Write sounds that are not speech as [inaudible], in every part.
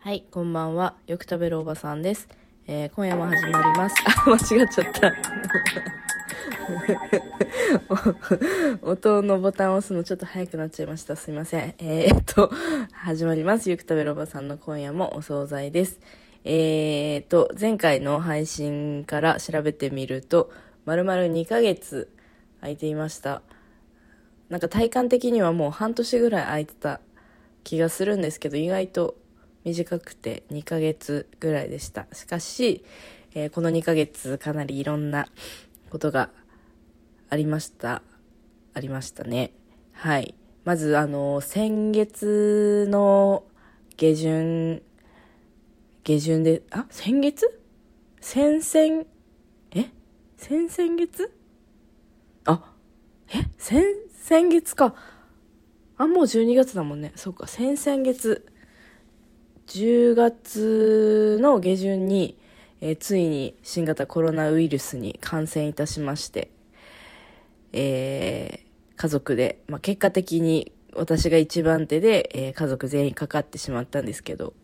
はい、こんばんは。よく食べるおばさんです。えー今夜も始まります。あ、間違っちゃった。[laughs] 音のボタンを押すのちょっと早くなっちゃいました。すいません。えーっと、始まります。よく食べるおばさんの今夜もお惣菜です。えーっと、前回の配信から調べてみると、まるまる2ヶ月空いていました。なんか体感的にはもう半年ぐらい空いてた気がするんですけど、意外と短くて2ヶ月ぐらいでした。しかし、えーこの2ヶ月かなりいろんなことがありました。ありましたね。はい。まず、あの、先月の下旬、下旬で、あ、先月？先々、え？先々月？あ、え？先、先月か。あ、もう12月だもんね。そうか、先々月。10月の下旬に、えーついに新型コロナウイルスに感染いたしまして、えー家族で、まあ、結果的に私が一番手で、えー家族全員かかってしまったんですけど、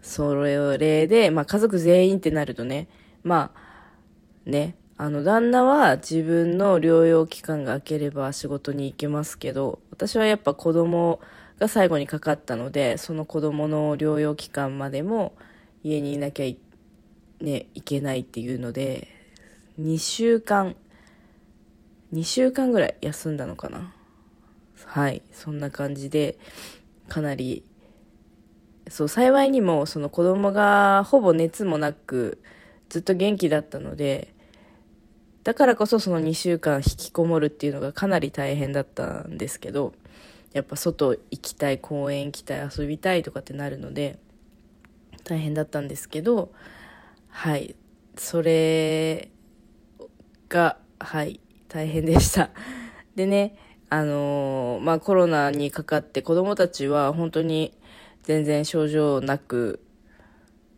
それで、まあ、家族全員ってなるとね、まあ、ね、あの、旦那は自分の療養期間が明ければ仕事に行けますけど、私はやっぱ子供が最後にかかったので、その子供の療養期間までも家にいなきゃい,、ね、いけないっていうので、2週間、2週間ぐらい休んだのかな。はい、そんな感じで、かなり、そう、幸いにも、その子供がほぼ熱もなく、ずっと元気だったので、だからこそその2週間引きこもるっていうのがかなり大変だったんですけど、やっぱ外行きたい、公園行きたい、遊びたいとかってなるので、大変だったんですけど、はい、それが、はい、大変でした。[laughs] でね、あのーまあ、コロナにかかって子供たちは本当に全然症状なく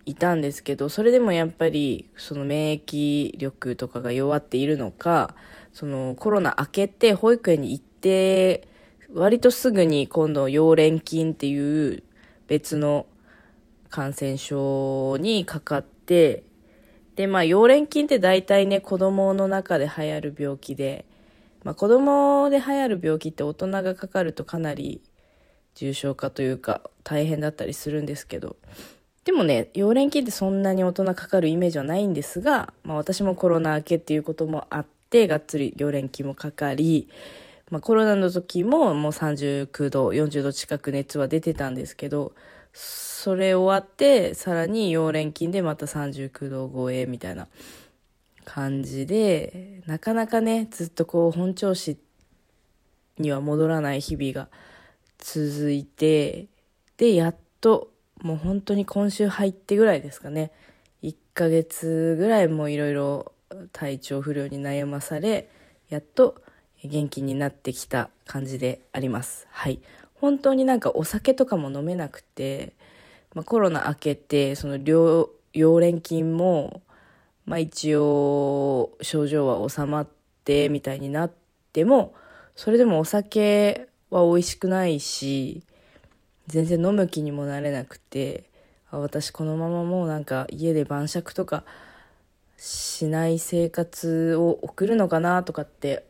いたんですけど、それでもやっぱりその免疫力とかが弱っているのか、そのコロナ明けて保育園に行って、割とすぐに今度溶連菌っていう別の感染症にかかって、で、まあ、溶連菌って大体ね、子供の中で流行る病気で、まあ、子供で流行る病気って大人がかかるとかなり重症化というか大変だったりするんですけど、でもね、溶連菌ってそんなに大人かかるイメージはないんですが、まあ、私もコロナ明けっていうこともあって、がっつり溶連菌もかかり、まあ、コロナの時ももう39度、40度近く熱は出てたんですけど、それ終わって、さらに溶連菌でまた39度超えみたいな感じで、なかなかね、ずっとこう本調子には戻らない日々が続いて、で、やっと、もう本当に今週入ってぐらいですかね。1ヶ月ぐらいもういろいろ体調不良に悩まされ、やっと元気になってきた感じであります。はい。本当になんかお酒とかも飲めなくて、まあ、コロナ明けて、その療、溶連菌も、まあ一応症状は収まってみたいになっても、それでもお酒は美味しくないし、全然飲む気にもなれなくて、あ私このままもうなんか家で晩酌とかしない生活を送るのかなとかって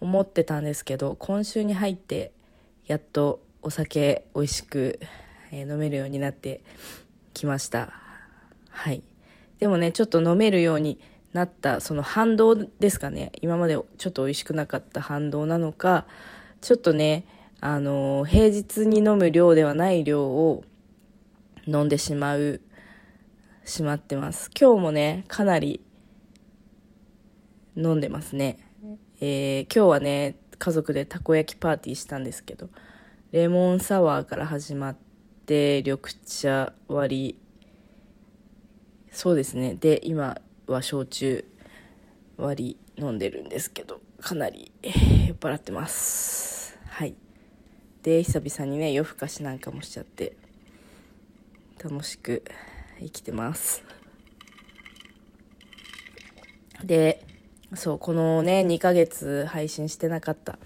思ってたんですけど、今週に入ってやっとお酒美味しく、え飲めるようになってきました。はい。でもね、ちょっと飲めるようになった、その反動ですかね。今までちょっと美味しくなかった反動なのか、ちょっとね、あの平日に飲む量ではない量を飲んでしまう、しまってます。今日もね、かなり飲んでますね。えー今日はね、家族でたこ焼きパーティーしたんですけど、レモンサワーから始まって、緑茶割り、そうですね。で、今は焼酎割り飲んでるんですけど、かなりえー酔っ払ってます。はい。で、久々にね、夜更かしなんかもしちゃって、楽しく生きてます。で、そう、このね、2ヶ月配信してなかった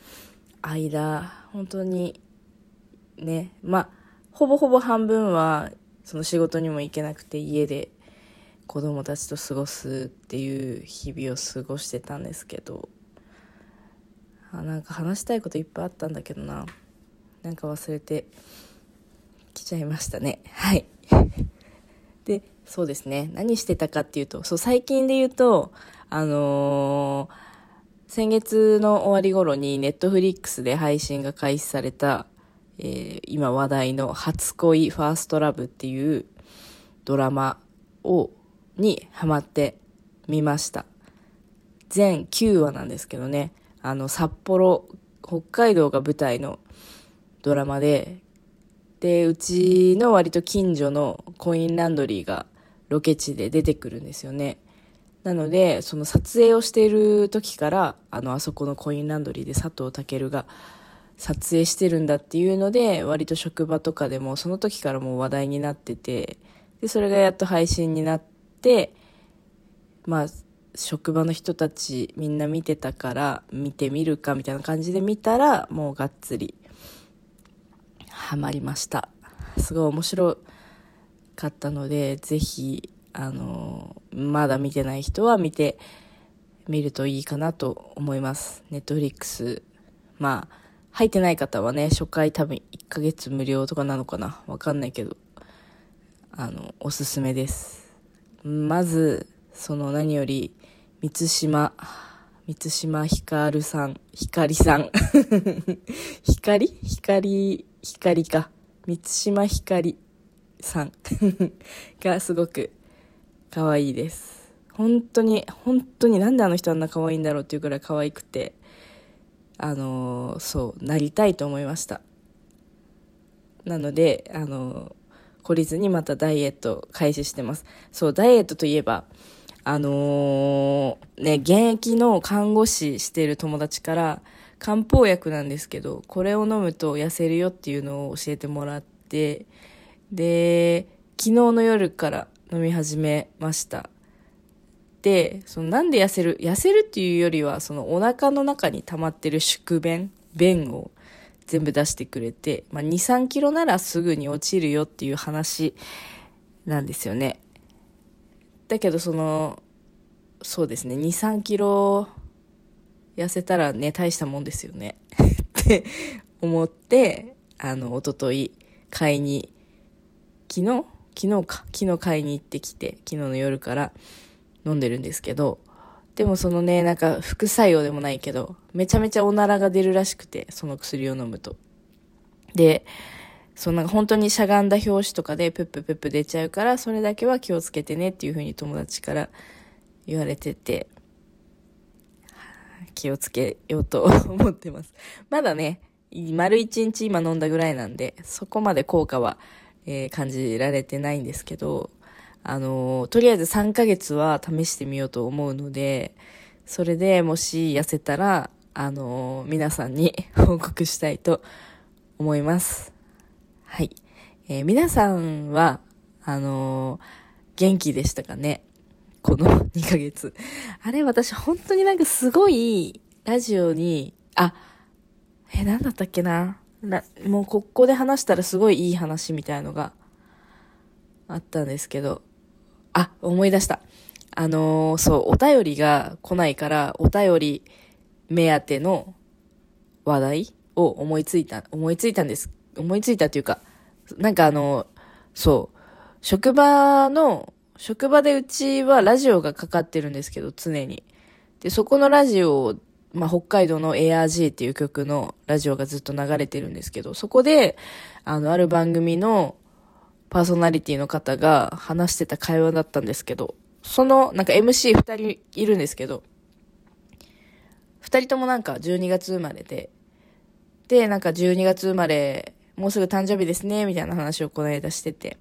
間、本当に、ね、まあ、ほぼほぼ半分は、その仕事にも行けなくて家で子供たちと過ごすっていう日々を過ごしてたんですけどあなんか話したいこといっぱいあったんだけどな。なんか忘れてきちゃいましたね。はい。でそうですね何してたかっていうとそう最近で言うとあのー先月の終わり頃にネットフリックスで配信が開始された、えー、今話題の初恋ファーストラブっていうドラマを、にハマってみました。全9話なんですけどね、あの、札幌、北海道が舞台のドラマで、で、うちの割と近所のコインランドリーがロケ地で出てくるんですよね。なので、その撮影をしている時から、あの、あそこのコインランドリーで佐藤健が撮影してるんだっていうので、割と職場とかでもその時からもう話題になってて、で、それがやっと配信になって、まあ、職場の人たちみんな見てたから見てみるかみたいな感じで見たらもうがっつりハマりましたすごい面白かったのでぜひあの、まだ見てない人は見てみるといいかなと思います。ネットフリックス。まあ、入ってない方はね、初回多分1ヶ月無料とかなのかなわかんないけど、あの、おすすめです。まず、その何より、三島、三島ひかるさん、ひかりさん。[laughs] ひかり？ひかり、ひかりか。三島ひかりさん [laughs] がすごく可愛いです。本当に、本当になんであの人あんな可愛いんだろうっていうくらい可愛くて、あのそう、なりたいと思いました。なので、あの懲りずにまたダイエット開始してます。そう、ダイエットといえば、あのー、ね、現役の看護師してる友達から、漢方薬なんですけど、これを飲むと痩せるよっていうのを教えてもらって、で、昨日の夜から飲み始めました。で、そのなんで痩せる、痩せるっていうよりは、そのお腹の中に溜まってる宿便、便を全部出してくれて、まあ、2、3キロならすぐに落ちるよっていう話なんですよね。だけどその、そうですね、2、3キロ痩せたらね、大したもんですよね。[laughs] って思って、あの、おととい買いに、昨日？昨日か、昨日買いに行ってきて、昨日の夜から飲んでるんですけど、でもそのね、なんか副作用でもないけど、めちゃめちゃおならが出るらしくて、その薬を飲むと。で、そのなんか本当にしゃがんだ表紙とかでプッププップ出ちゃうから、それだけは気をつけてねっていう風に友達から言われてて、気をつけようと思ってます。まだね、丸一日今飲んだぐらいなんで、そこまで効果はえー、感じられてないんですけど、あのー、とりあえず3ヶ月は試してみようと思うので、それでもし痩せたら、あのー、皆さんに [laughs] 報告したいと思います。はい。え皆さんは、あの元気でしたかね？この [laughs] 2ヶ月。あれ、私本当になんかすごい、ラジオに、あ、え、なんだったっけなな、もうここで話したらすごいいい話みたいのがあったんですけど、あ、思い出した。あのー、そう、お便りが来ないから、お便り目当ての話題を思いついた、思いついたんです。思いついたっていうか、なんかあの、そう、職場の、職場でうちはラジオがかかってるんですけど、常に。で、そこのラジオをまあ、北海道の ARG っていう曲のラジオがずっと流れてるんですけど、そこで、あの、ある番組のパーソナリティの方が話してた会話だったんですけど、その、なんか MC 二人いるんですけど、二人ともなんか12月生まれで、で、なんか12月生まれ、もうすぐ誕生日ですね、みたいな話をこの間してて。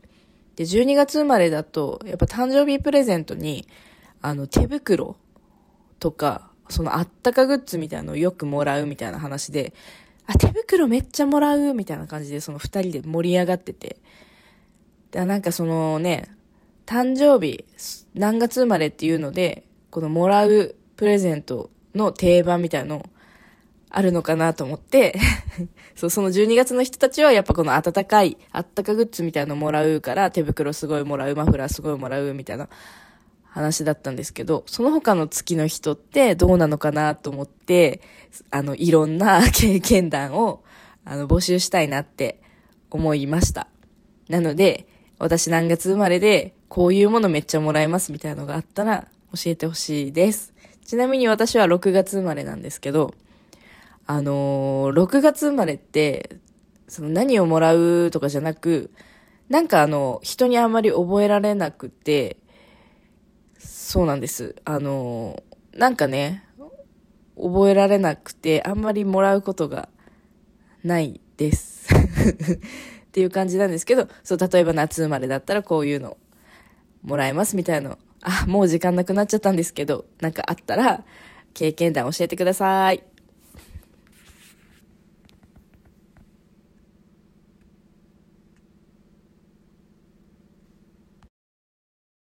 で、12月生まれだと、やっぱ誕生日プレゼントに、あの、手袋とか、そのあったかグッズみたいなのをよくもらうみたいな話で、あ、手袋めっちゃもらうみたいな感じで、その二人で盛り上がってて。で、なんかそのね、誕生日、何月生まれっていうので、このもらうプレゼントの定番みたいのをあるのかなと思って [laughs] そう、その12月の人たちはやっぱこの暖かい、あったかグッズみたいなのもらうから、手袋すごいもらう、マフラーすごいもらう、みたいな話だったんですけど、その他の月の人ってどうなのかなと思って、あの、いろんな [laughs] 経験談を、あの、募集したいなって思いました。なので、私何月生まれで、こういうものめっちゃもらえますみたいなのがあったら、教えてほしいです。ちなみに私は6月生まれなんですけど、あのー、6月生まれって、その何をもらうとかじゃなく、なんかあの、人にあんまり覚えられなくて、そうなんです。あのー、なんかね、覚えられなくて、あんまりもらうことがないです。[laughs] っていう感じなんですけど、そう、例えば夏生まれだったらこういうのもらえますみたいなの。あ、もう時間なくなっちゃったんですけど、なんかあったら、経験談教えてください。